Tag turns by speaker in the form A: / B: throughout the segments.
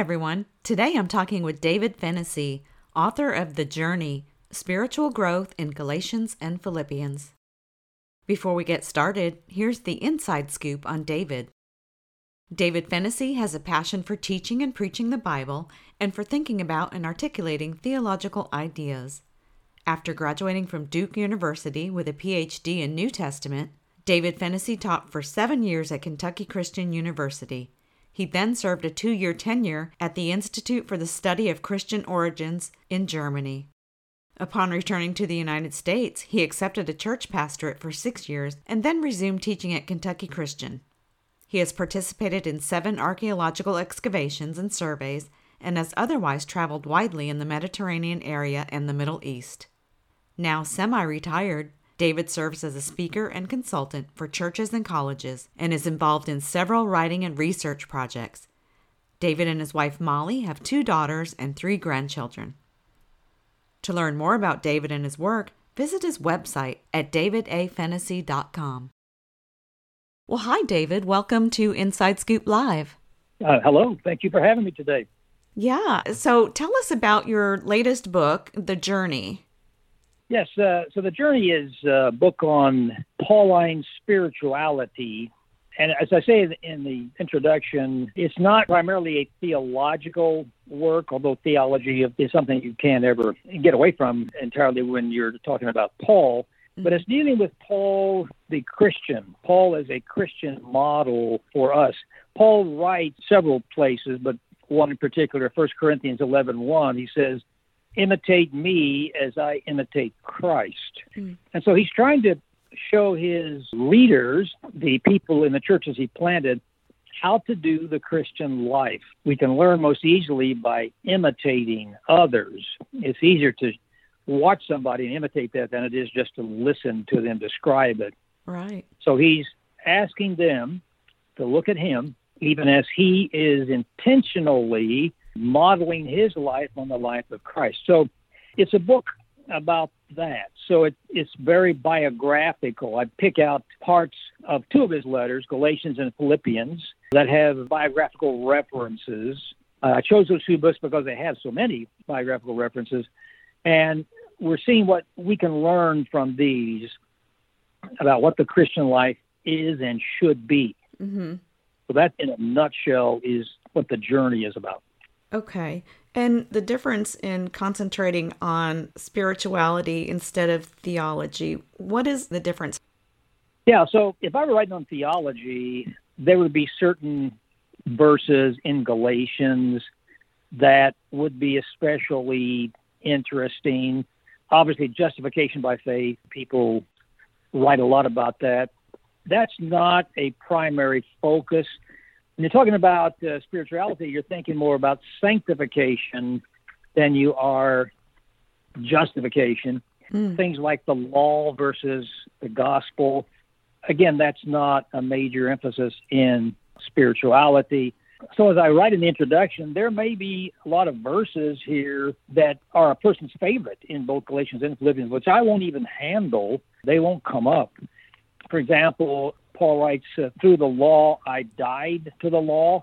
A: Everyone, today I'm talking with David Fennessy, author of The Journey Spiritual Growth in Galatians and Philippians. Before we get started, here's the inside scoop on David. David Fennessy has a passion for teaching and preaching the Bible and for thinking about and articulating theological ideas. After graduating from Duke University with a PhD in New Testament, David Fennessy taught for seven years at Kentucky Christian University. He then served a two year tenure at the Institute for the Study of Christian Origins in Germany. Upon returning to the United States, he accepted a church pastorate for six years and then resumed teaching at Kentucky Christian. He has participated in seven archaeological excavations and surveys and has otherwise traveled widely in the Mediterranean area and the Middle East. Now semi retired, David serves as a speaker and consultant for churches and colleges and is involved in several writing and research projects. David and his wife Molly have two daughters and three grandchildren. To learn more about David and his work, visit his website at davidafennessy.com. Well, hi, David. Welcome to Inside Scoop Live.
B: Uh, hello. Thank you for having me today.
A: Yeah. So tell us about your latest book, The Journey.
B: Yes, uh, so the journey is a book on Pauline spirituality. And as I say in the introduction, it's not primarily a theological work, although theology is something you can't ever get away from entirely when you're talking about Paul. But it's dealing with Paul the Christian. Paul is a Christian model for us. Paul writes several places, but one in particular, 1 Corinthians 11 1, he says, imitate me as I imitate Christ. Mm. And so he's trying to show his leaders, the people in the churches he planted, how to do the Christian life. We can learn most easily by imitating others. It's easier to watch somebody and imitate that than it is just to listen to them describe it.
A: Right.
B: So he's asking them to look at him, even as he is intentionally modeling his life on the life of Christ. So it's a book about that. So it, it's very biographical. I pick out parts of two of his letters, Galatians and Philippians, that have biographical references. Uh, I chose those two books because they have so many biographical references. And we're seeing what we can learn from these about what the Christian life is and should be. Mm-hmm. So that, in a nutshell, is what the journey is about.
A: Okay. And the difference in concentrating on spirituality instead of theology, what is the difference?
B: Yeah, so if I were writing on theology, there would be certain verses in Galatians that would be especially interesting. Obviously, justification by faith, people write a lot about that. That's not a primary focus when you're talking about uh, spirituality, you're thinking more about sanctification than you are justification. Mm. Things like the law versus the gospel. Again, that's not a major emphasis in spirituality. So, as I write in the introduction, there may be a lot of verses here that are a person's favorite in both Galatians and Philippians, which I won't even handle. They won't come up. For example, Paul writes, uh, through the law, I died to the law.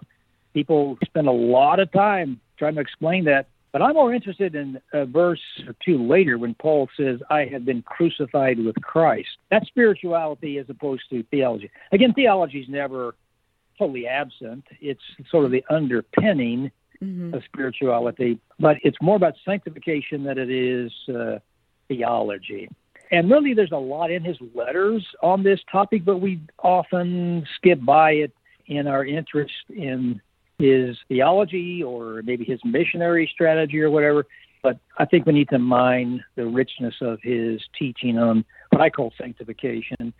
B: People spend a lot of time trying to explain that. But I'm more interested in a verse or two later when Paul says, I have been crucified with Christ. That's spirituality as opposed to theology. Again, theology is never totally absent, it's sort of the underpinning mm-hmm. of spirituality, but it's more about sanctification than it is uh, theology. And really, there's a lot in his letters on this topic, but we often skip by it in our interest in his theology or maybe his missionary strategy or whatever. But I think we need to mine the richness of his teaching on what I call sanctification.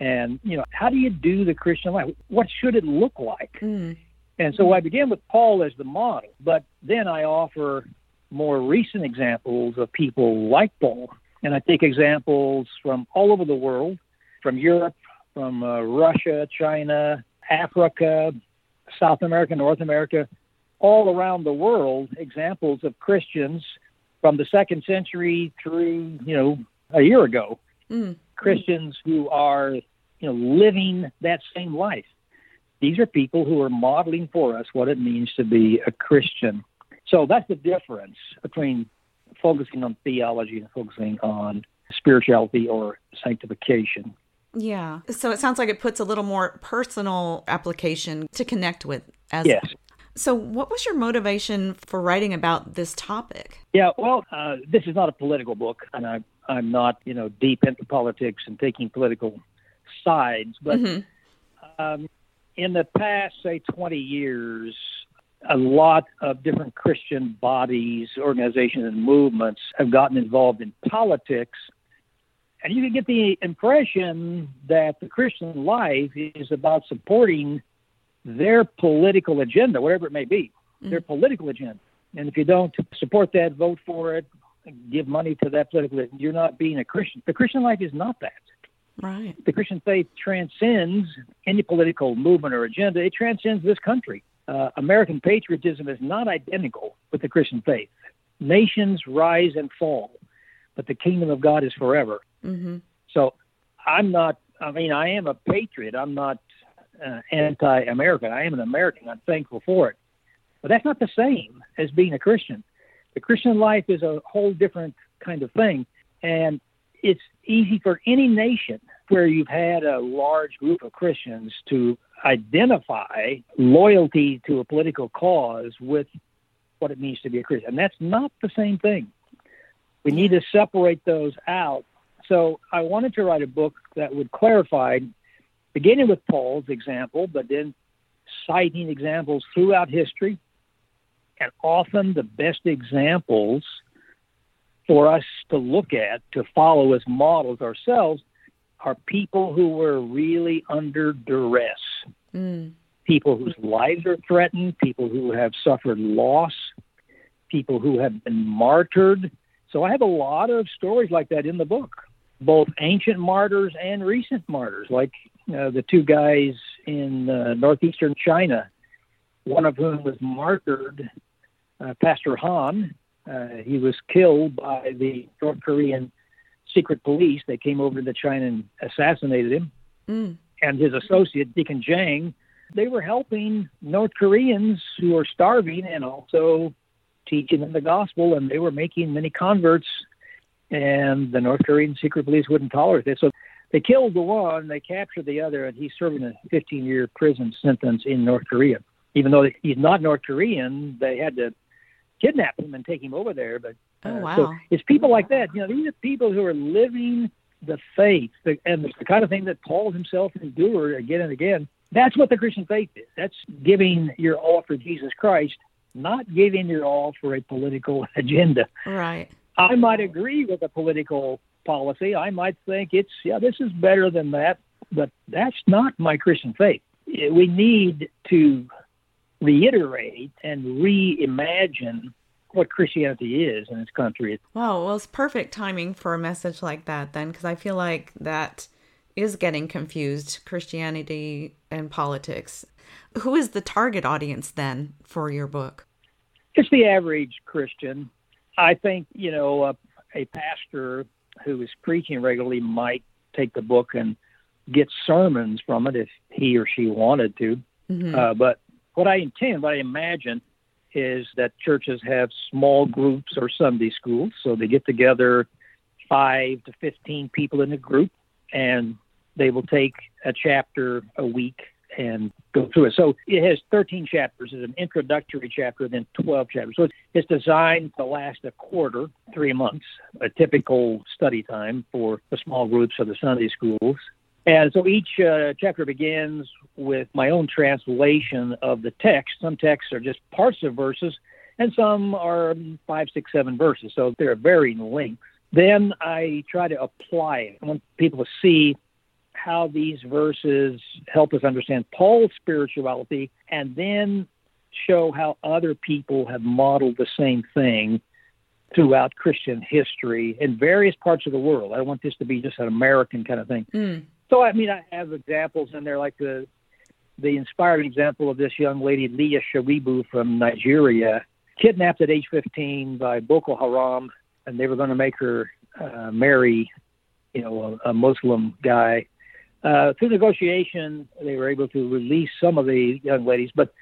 B: And, you know, how do you do the Christian life? What should it look like? Mm. And so I begin with Paul as the model, but then I offer more recent examples of people like Paul. And I take examples from all over the world, from Europe, from uh, Russia, China, Africa, South America, North America, all around the world, examples of Christians from the second century through, you know, a year ago. Mm. Christians who are, you know, living that same life. These are people who are modeling for us what it means to be a Christian. So that's the difference between focusing on theology and focusing on spirituality or sanctification.
A: Yeah. So it sounds like it puts a little more personal application to connect with
B: as Yes.
A: So, what was your motivation for writing about this topic?
B: Yeah, well, uh, this is not a political book, and I, I'm not, you know, deep into politics and taking political sides. But mm-hmm. um, in the past, say, 20 years, a lot of different Christian bodies, organizations, and movements have gotten involved in politics. And you can get the impression that the Christian life is about supporting their political agenda, whatever it may be, mm-hmm. their political agenda. And if you don't support that, vote for it, give money to that political, you're not being a Christian. The Christian life is not that.
A: Right.
B: The Christian faith transcends any political movement or agenda. It transcends this country uh, American patriotism is not identical with the Christian faith. Nations rise and fall, but the kingdom of God is forever. Mm-hmm. So I'm not, I mean, I am a patriot. I'm not uh, anti American. I am an American. I'm thankful for it. But that's not the same as being a Christian. The Christian life is a whole different kind of thing. And it's easy for any nation where you've had a large group of Christians to identify loyalty to a political cause with what it means to be a Christian. And that's not the same thing. We need to separate those out. So I wanted to write a book that would clarify, beginning with Paul's example, but then citing examples throughout history. And often the best examples for us to look at, to follow as models ourselves, are people who were really under duress, mm. people whose lives are threatened, people who have suffered loss, people who have been martyred. So I have a lot of stories like that in the book, both ancient martyrs and recent martyrs, like uh, the two guys in uh, northeastern China, one of whom was martyred, uh, Pastor Han. Uh, he was killed by the North Korean secret police. They came over to China and assassinated him. Mm. And his associate, Deacon Jang, they were helping North Koreans who are starving and also teaching them the gospel, and they were making many converts. And the North Korean secret police wouldn't tolerate it. So they killed the one, they captured the other, and he's serving a 15 year prison sentence in North Korea. Even though he's not North Korean, they had to kidnap him and take him over there. But
A: oh, uh, wow. so
B: it's people like that. You know, these are people who are living the faith, the, and the kind of thing that Paul himself endured again and again. That's what the Christian faith is. That's giving your all for Jesus Christ, not giving your all for a political agenda.
A: Right.
B: I might agree with a political policy. I might think it's yeah, this is better than that, but that's not my Christian faith. We need to reiterate and reimagine what Christianity is in this country.
A: Wow, well, it's perfect timing for a message like that then, because I feel like that is getting confused Christianity and politics. Who is the target audience then for your book?
B: It's the average Christian. I think, you know, a, a pastor who is preaching regularly might take the book and get sermons from it if he or she wanted to. Mm-hmm. Uh, but what I intend, what I imagine, is that churches have small groups or Sunday schools. So they get together five to 15 people in a group and they will take a chapter a week and go through it. So it has 13 chapters. It's an introductory chapter, then 12 chapters. So it's designed to last a quarter, three months, a typical study time for the small groups of the Sunday schools. And so each uh, chapter begins with my own translation of the text. Some texts are just parts of verses, and some are five, six, seven verses. So they're varying lengths. Then I try to apply it. I want people to see how these verses help us understand Paul's spirituality and then show how other people have modeled the same thing throughout Christian history in various parts of the world. I don't want this to be just an American kind of thing.
A: Mm.
B: So I mean, I have examples in there like the the inspiring example of this young lady Leah Sharibu from Nigeria, kidnapped at age 15 by Boko Haram, and they were going to make her uh, marry, you know, a, a Muslim guy. Uh, through negotiation, they were able to release some of the young ladies, but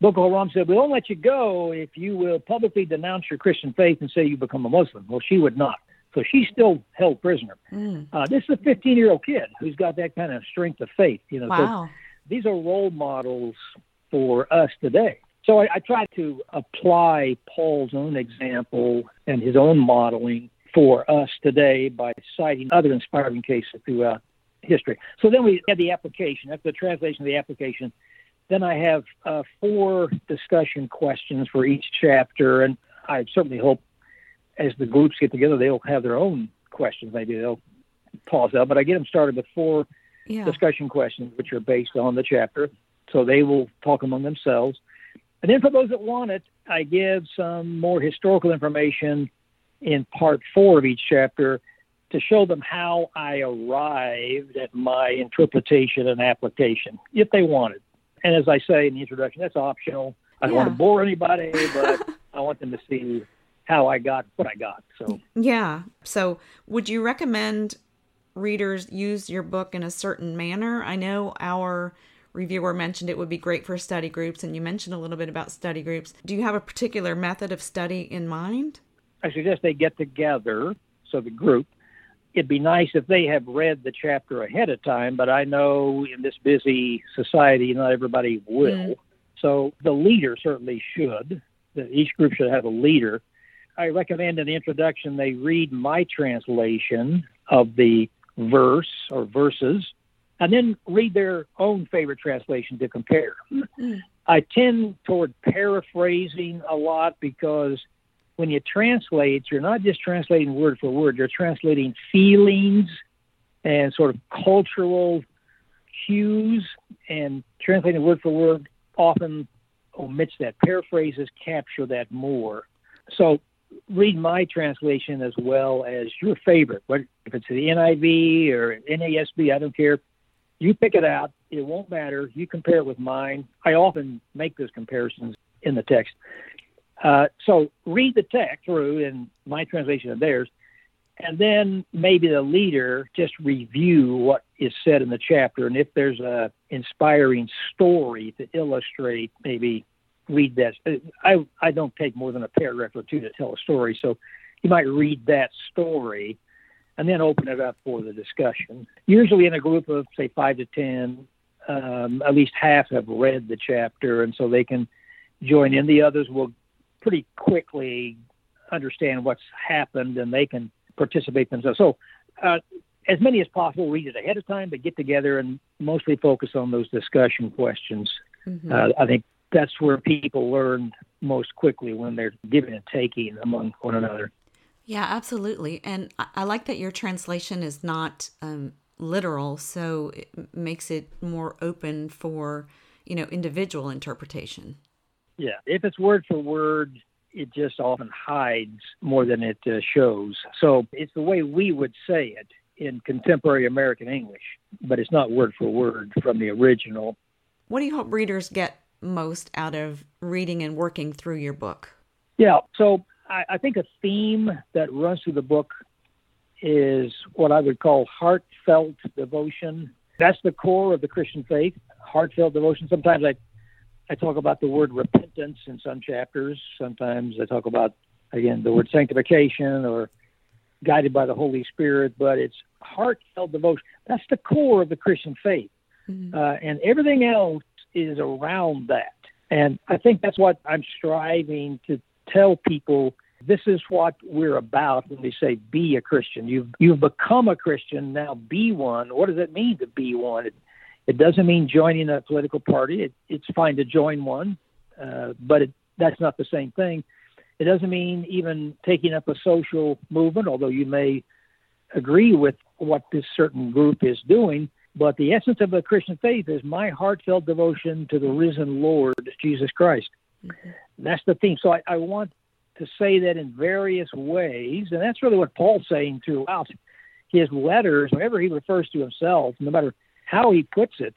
B: Boko Haram said, "We won't let you go if you will publicly denounce your Christian faith and say you become a Muslim." Well, she would not. So she's still held prisoner.
A: Mm.
B: Uh, this is a 15 year old kid who's got that kind of strength of faith. You know,
A: Wow.
B: so these are role models for us today. So I, I try to apply Paul's own example and his own modeling for us today by citing other inspiring cases throughout history. So then we have the application. After the translation of the application, then I have uh, four discussion questions for each chapter, and I certainly hope as the groups get together, they'll have their own questions. Maybe they'll pause out, but I get them started with four
A: Yeah.
B: discussion questions, which are based on the chapter. So they will talk among themselves. And then for those that want it, I give some more historical information in part four of each chapter to show them how I arrived at my interpretation and application, if they want it. And as I say in the introduction, that's optional. I don't want to bore anybody, but I want them to see how I got what I got. So
A: Yeah. So, would you recommend readers use your book in a certain manner? I know our reviewer mentioned it would be great for study groups, and you mentioned a little bit about study groups. Do you have a particular method of study in mind?
B: I suggest they get together, so the group. It'd be nice if they have read the chapter ahead of time, but I know in this busy society, not everybody will.
A: Mm.
B: So the leader certainly should. The- Each group should have a leader. I recommend in the introduction they read my translation of the verse or verses, and then read their own favorite translation to compare.
A: Mm.
B: I tend toward paraphrasing a lot because when you translate, you're not just translating word for word, you're translating feelings and sort of cultural cues, and translating word for word often omits that. Paraphrases capture that more. So read my translation as well as your favorite. What if it's the NIV or NASB, I don't care. You pick it out. It won't matter. You compare it with mine. I often make those comparisons in the text. Uh, so read the text through in my translation of theirs, and then maybe the leader just review what is said in the chapter, and if there's a inspiring story to illustrate, maybe read that. I I don't take more than a paragraph or two to tell a story, so you might read that story, and then open it up for the discussion. Usually, in a group of say five to ten, um, at least half have read the chapter, and so they can join in. The others will pretty quickly understand what's happened, and they can participate themselves. So. Uh, as many as possible, read it ahead of time, but get together and mostly focus on those discussion questions.
A: Mhm.
B: Uh, I think that's where people learn most quickly when they're giving and taking among one another.
A: Yeah, absolutely. And I, like that your translation is not um, literal, so it makes it more open for, you know, individual interpretation.
B: Yeah, if it's word for word, it just often hides more than it uh, shows. So it's the way we would say it in contemporary American English, but it's not word for word from the original.
A: What do you hope readers get most out of reading and working through your book?
B: Yeah, so I, I think a theme that runs through the book is what I would call heartfelt devotion. That's the core of the Christian faith, heartfelt devotion. Sometimes I, I talk about the word repentance in some chapters. Sometimes I talk about, again, the word sanctification or guided by the Holy Spirit, but it's heartfelt devotion. That's the core of the Christian faith.
A: Mhm.
B: Uh, and everything else is around that. And I think that's what I'm striving to tell people. This is what we're about when we say be a Christian. You've you've become a Christian now. Be one. What does it mean to be one? It, it doesn't mean joining a political party. It, it's fine to join one, uh, but it, that's not the same thing. It doesn't mean even taking up a social movement, although you may agree with what this certain group is doing. But the essence of the Christian faith is my heartfelt devotion to the risen Lord Jesus Christ.
A: Mhm.
B: That's the theme. So I, I want to say that in various ways, and that's really what Paul's saying throughout his letters. Whenever he refers to himself, no matter how he puts it.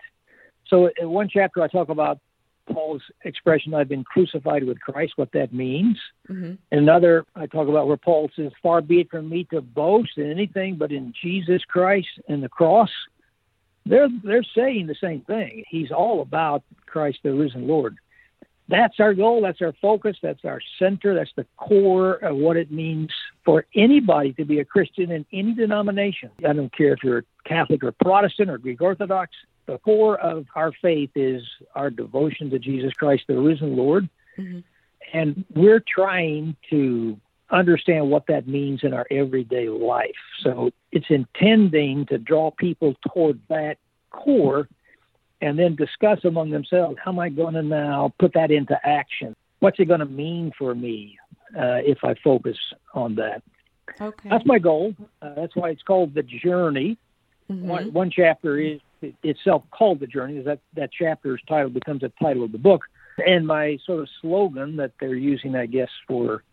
B: So in one chapter, I talk about Paul's expression, I've been crucified with Christ, what that means. Mm-hmm. another, I talk about where Paul says, Far be it from me to boast in anything but in Jesus Christ and the cross. They're, they're saying the same thing. He's all about Christ, the risen Lord. That's our goal. That's our focus. That's our center. That's the core of what it means for anybody to be a Christian in any denomination. I don't care if you're Catholic or Protestant or Greek Orthodox the core of our faith is our devotion to Jesus Christ, the risen Lord. Mm-hmm. And we're trying to understand what that means in our everyday life. So it's intending to draw people toward that core and then discuss among themselves how am I going to now put that into action? What's it going to mean for me uh, if I focus on that? Okay. That's my goal. Uh, that's why it's called the journey. Mm-hmm. One, one chapter is itself called the journey. That that chapter's title becomes the title of the book. And my sort of slogan that they're using, I guess, for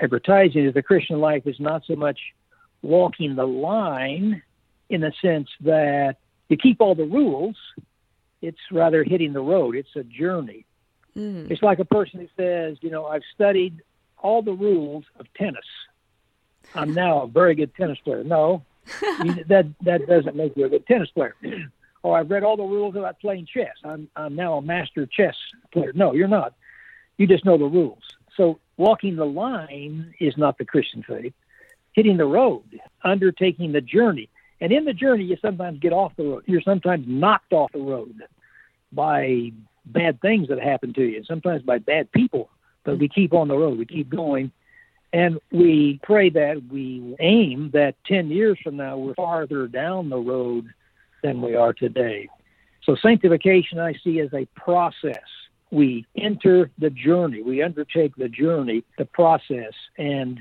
B: advertising is the Christian life is not so much walking the line in the sense that you keep all the rules. It's rather hitting the road. It's a journey. Mm. It's like a person who says, you know, I've studied all the rules of tennis. I'm now a very good tennis player. No, that that doesn't make you a good tennis player. oh, I've read all the rules about playing chess. I'm, I'm now a master chess player. No, you're not. You just know the rules. So walking the line is not the Christian faith. Hitting the road, undertaking the journey. And in the journey, you sometimes get off the road. You're sometimes knocked off the road by bad things that happen to you, sometimes by bad people. But we keep on the road, we keep going. And we pray that we aim that 10 years from now, we're farther down the road than we are today. So sanctification I see as a process. We enter the journey, we undertake the journey, the process, and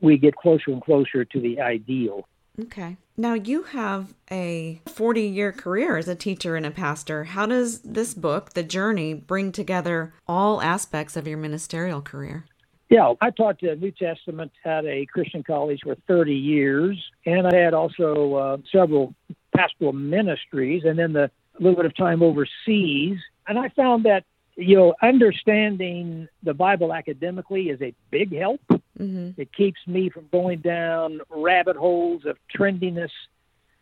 B: we get closer and closer to the ideal.
A: Okay. Now you have a 40 year career as a teacher and a pastor. How does this book, The Journey, bring together all aspects of your ministerial career?
B: Yeah, I taught the New Testament at a Christian college for 30 years, and I had also uh, several pastoral ministries and then the a little bit of time overseas. And I found that, you know, understanding the Bible academically is a big help. Mm-hmm. It keeps me from going down rabbit holes of trendiness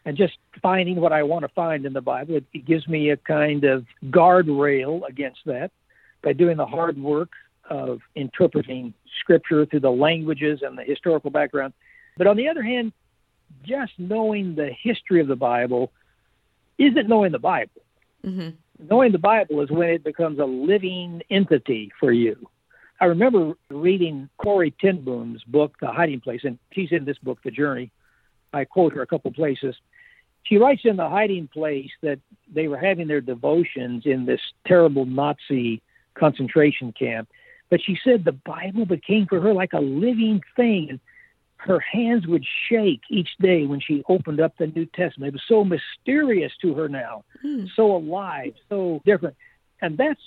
B: and just finding what I want to find in the Bible. It, it gives me a kind of guardrail against that by doing the hard work of interpreting Scripture through the languages and the historical background. But on the other hand, just knowing the history of the Bible isn't knowing the Bible. Mm-hmm. Knowing the Bible is when it becomes a living entity for you. I remember reading Corrie ten Boom's book, The Hiding Place, and she's in this book, The Journey. I quote her a couple places. She writes in The Hiding Place that they were having their devotions in this terrible Nazi concentration camp. But she said the Bible became for her like a living thing. And her hands would shake each day when she opened up the New Testament. It was so mysterious to her now, mm. so alive, so different. And that's,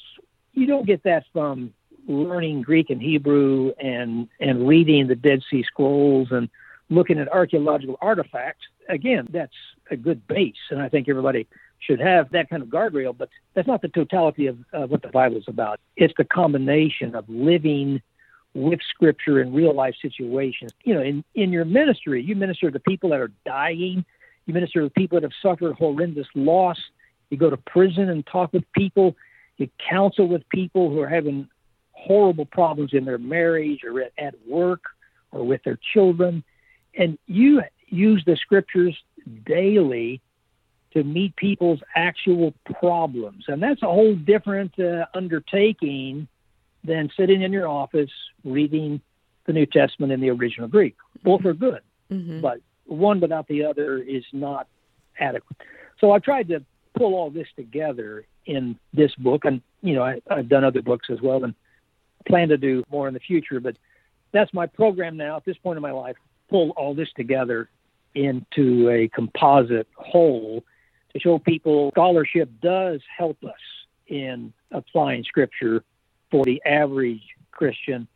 B: you don't get that from learning Greek and Hebrew and, and reading the Dead Sea Scrolls and looking at archaeological artifacts. Again, that's a good base. And I think everybody should have that kind of guardrail, but that's not the totality of uh, what the Bible is about. It's the combination of living with scripture in real life situations. You know, in, in your ministry, you minister to people that are dying, you minister to people that have suffered horrendous loss, you go to prison and talk with people, you counsel with people who are having horrible problems in their marriage or at, at work or with their children. And you use the scriptures daily to meet people's actual problems. And that's a whole different uh, undertaking than sitting in your office reading the New Testament in the original Greek. Both are good, mm-hmm. but one without the other is not adequate. So I tried to pull all this together in this book, and you know I, I've done other books as well, and plan to do more in the future. But that's my program now at this point in my life. Pull all this together into a composite whole to show people scholarship does help us in applying scripture for the average Christian,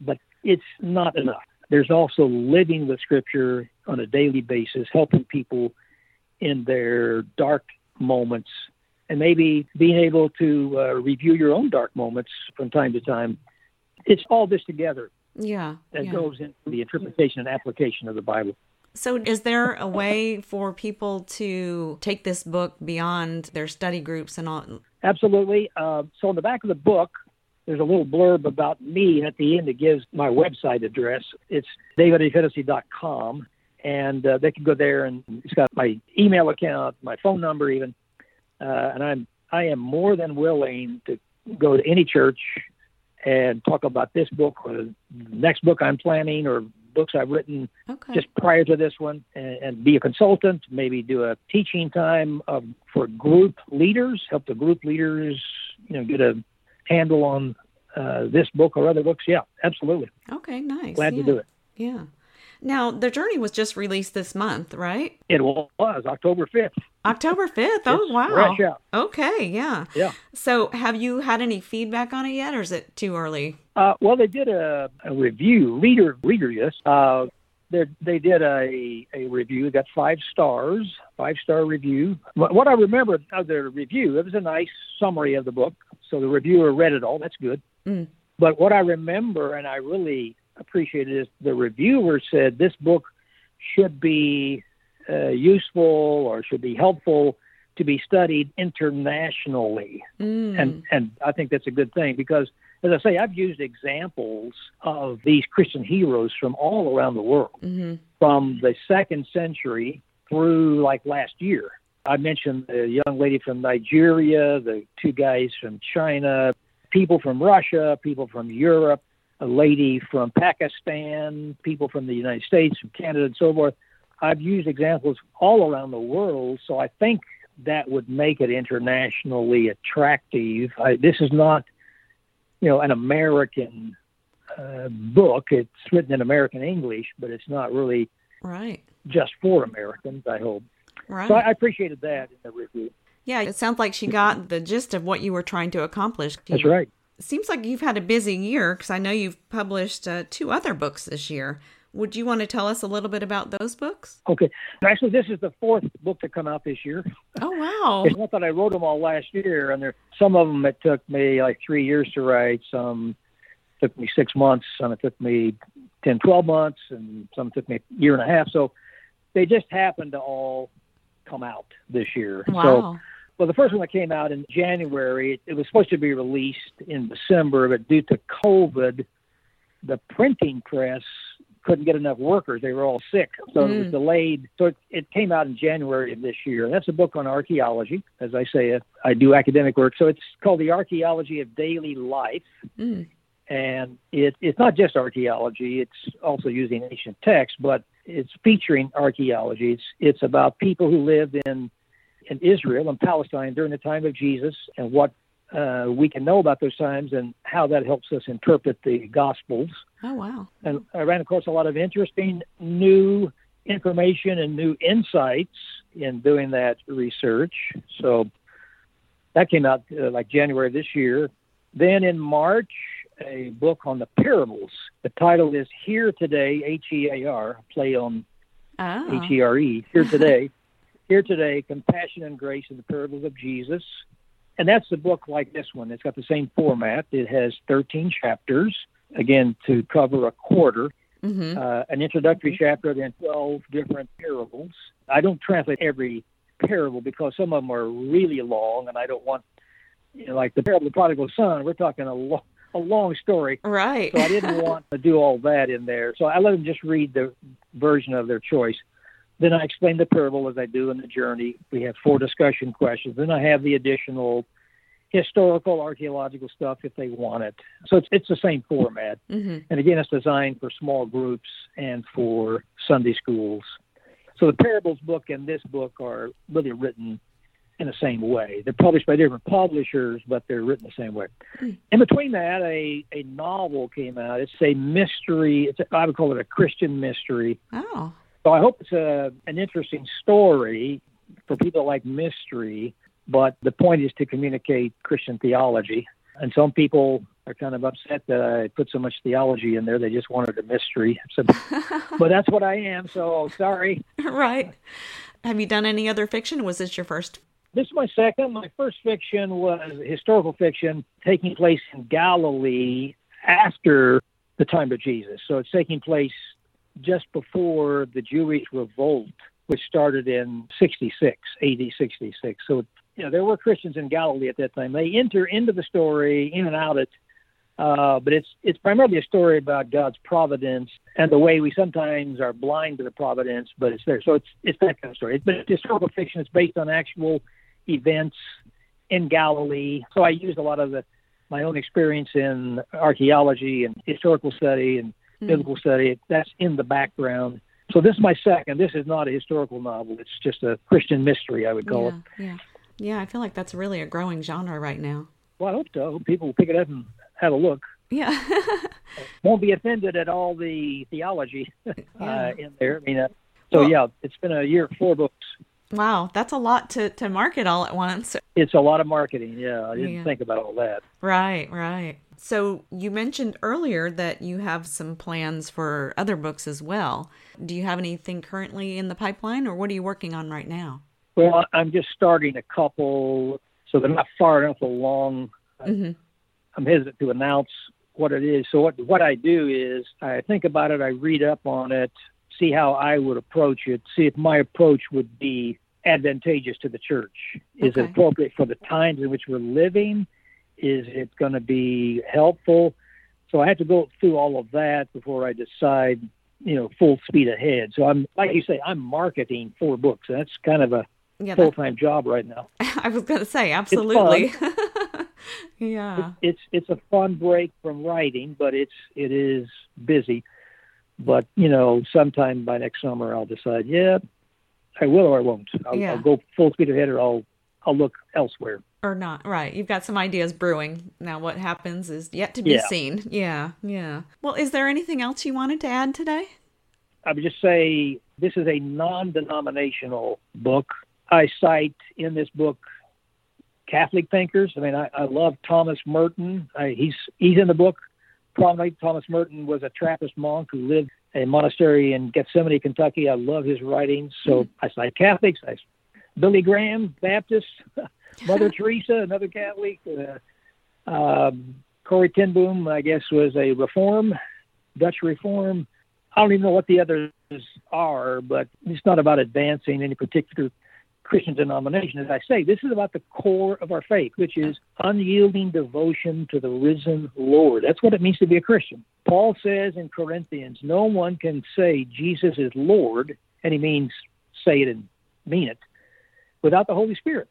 B: but it's not enough. There's also living with Scripture on a daily basis, helping people in their dark moments, and maybe being able to uh, review your own dark moments from time to time. It's all this together
A: Yeah.
B: that
A: yeah.
B: goes into the interpretation and application of the Bible.
A: So, is there a way for people to take this book beyond their study groups and all?
B: Absolutely. Uh, so on the back of the book, there's a little blurb about me, and at the end it gives my website address. It's davidafennessy.com, and uh, they can go there, and it's got my email account, my phone number, even. Uh, and I'm I am more than willing to go to any church and talk about this book or the next book I'm planning or books I've written
A: Okay.
B: just prior to this one and, and be a consultant, maybe do a teaching time of, for group leaders, help the group leaders, you know, get a handle on uh, this book or other books. Yeah, absolutely.
A: okay. Nice.
B: Glad
A: yeah.
B: to do it.
A: Yeah. Now, the journey was just released this month, right?
B: It was October 5th.
A: October 5th. Oh,
B: It's
A: wow. Okay. Yeah.
B: Yeah.
A: So, have you had any feedback on it yet, or is it too early?
B: Uh, well, they did a, a review, reader, reader, yes. Uh, they they did a, a review, got five stars, five star review. What what I remember of the review, it was a nice summary of the book. So the reviewer read it all. That's good.
A: Mm.
B: But what I remember and I really appreciated is the reviewer said this book should be uh, useful or should be helpful to be studied internationally
A: Mm.
B: and and I think that's a good thing because, as I say, I've used examples of these Christian heroes from all around the world,
A: hmm
B: from the second century through like last year. I mentioned the young lady from Nigeria, the two guys from China, people from Russia, people from Europe, a lady from Pakistan, people from the United States, from Canada, and so forth. I've used examples all around the world, so I think that would make it internationally attractive. I, this is not, you know, an American uh, book. It's written in American English, but it's not really
A: Right.
B: just for Americans. I hope.
A: Right.
B: So I, appreciated that in the review.
A: yeah. It sounds like she got the gist of what you were trying to accomplish.
B: That's right.
A: Seems like you've had a busy year because I know you've published uh, two other books this year. Would you want to tell us a little bit about those books?
B: Okay. Actually, this is the fourth book to come out this year.
A: Oh, wow.
B: It's not that I wrote them all last year, and there some of them it took me like three years to write. Some took me six months. Some it took me 10, 12 months, and some took me a year and a half. So they just happened to all come out this year. So
A: Wow.
B: Well, the first one that came out in January, it, it was supposed to be released in December, but due to COVID, the printing press couldn't get enough workers. They were all sick, so it was
A: Mm.
B: delayed. So it, it came out in January of this year. That's a book on archaeology. As I say, I do academic work, so it's called The Archaeology of Daily Life
A: Mm.
B: and it, it's not just archaeology. It's also using ancient texts, but it's featuring archaeology. It's it's about people who lived in in Israel and Palestine during the time of Jesus and what uh, we can know about those times and how that helps us interpret the Gospels.
A: Oh, wow.
B: And I ran across a lot of interesting new information and new insights in doing that research. So that came out uh, like January this year. Then in March, a book on the parables. The title is Here Today, H E A R, play on
A: Oh.
B: H E R E, Here Today. Here Today, Compassion and Grace in the Parables of Jesus. And that's a book like this one. It's got the same format. It has 13 chapters, again, to cover a quarter
A: hmm
B: uh, an introductory chapter, then 12 different parables. I don't translate every parable because some of them are really long, and I don't want, you know, like the parable of the prodigal son, we're talking a, lo- a long story.
A: Right.
B: So I didn't want to do all that in there. So I let them just read the version of their choice. Then I explain the parable as I do in the journey. We have four discussion questions. Then I have the additional historical, archaeological stuff if they want it. So it's, it's the same format.
A: hmm
B: And again, it's designed for small groups and for Sunday schools. So the parables book and this book are really written in the same way. They're published by different publishers, but they're written the same way.
A: Hmm.
B: In between that, a, a novel came out. It's a mystery. It's a, I would call it a Christian mystery.
A: Oh.
B: So I hope it's a, an interesting story for people that like mystery, but the point is to communicate Christian theology. And some people are kind of upset that I put so much theology in there. They just wanted a mystery. So, but that's what I am. So sorry.
A: right. Have you done any other fiction? Was this your first?
B: This is my second. My first fiction was historical fiction taking place in Galilee after the time of Jesus. So it's taking place just before the Jewish revolt, which started in 66, AD 66. So, you know, there were Christians in Galilee at that time. They enter into the story, in and out of it, uh, but it's it's primarily a story about God's providence and the way we sometimes are blind to the providence, but it's there. So it's it's that kind of story. But historical fiction. It's based on actual events in Galilee. So I used a lot of the my own experience in archaeology and historical study and mm. biblical study. That's in the background. So this is my second. This is not a historical novel. It's just a Christian mystery, I would call
A: yeah,
B: it.
A: Yeah, yeah. I feel like that's really a growing genre right now.
B: Well, I hope so. People will pick it up and have a look.
A: Yeah.
B: Won't be offended at all the theology uh, yeah. in there. I mean, uh, so well, yeah, it's been a year, four books.
A: Wow, that's a lot to, to market all at once.
B: It's a lot of marketing. Yeah, I didn't yeah. think about all that.
A: Right, right. So you mentioned earlier that you have some plans for other books as well. Do you have anything currently in the pipeline, or what are you working on right now?
B: Well, I'm just starting a couple, so they're not far enough along. Mm-hmm. I'm hesitant to announce what it is. So what what I do is I think about it, I read up on it, see how I would approach it, see if my approach would be advantageous to the church. Is it appropriate for the times in which we're living? Is it going to be helpful? So I have to go through all of that before I decide, you know, full speed ahead. So I'm like you say, I'm marketing four books. That's kind of a yeah, full time job right now.
A: I was going to say absolutely. yeah.
B: It, it's it's a fun break from writing, but it's it is busy. But you know, sometime by next summer, I'll decide. Yeah, I will or I won't. I'll, yeah. I'll go full speed ahead, or I'll I'll look elsewhere.
A: Or not, right? You've got some ideas brewing. Now, what happens is yet to be yeah. seen. Yeah, yeah. Well, is there anything else you wanted to add today?
B: I would just say this is a non-denominational book. I cite in this book Catholic thinkers. I mean, I, I love Thomas Merton. I, he's he's in the book. Prominently, Thomas Merton was a Trappist monk who lived in a monastery in Gethsemane, Kentucky. I love his writings. So. I cite Catholics. I, Billy Graham, Baptist. Mother Teresa, another Catholic. Uh, um, Corrie ten Boom, I guess, was a Reform, Dutch Reform. I don't even know what the others are, but it's not about advancing any particular Christian denomination. As I say, this is about the core of our faith, which is unyielding devotion to the risen Lord. That's what it means to be a Christian. Paul says in Corinthians, no one can say Jesus is Lord, and he means say it and mean it, without the Holy Spirit.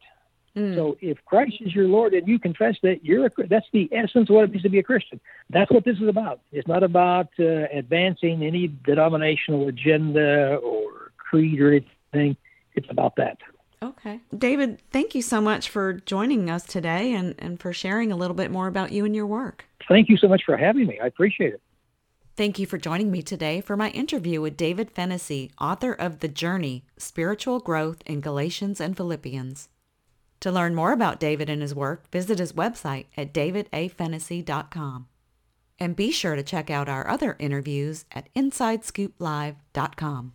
B: Mm. So if Christ is your Lord and you confess that you're a that's the essence of what it means to be a Christian. That's what this is about. It's not about uh, advancing any denominational agenda or creed or anything. It's about that.
A: Okay. David, thank you so much for joining us today and, and for sharing a little bit more about you and your work.
B: Thank you so much for having me. I appreciate it.
A: Thank you for joining me today for my interview with David Fennessy, author of The Journey Spiritual Growth in Galatians and Philippians. To learn more about David and his work, visit his website at davidafennessy.com. And be sure to check out our other interviews at InsideScoopLive.com.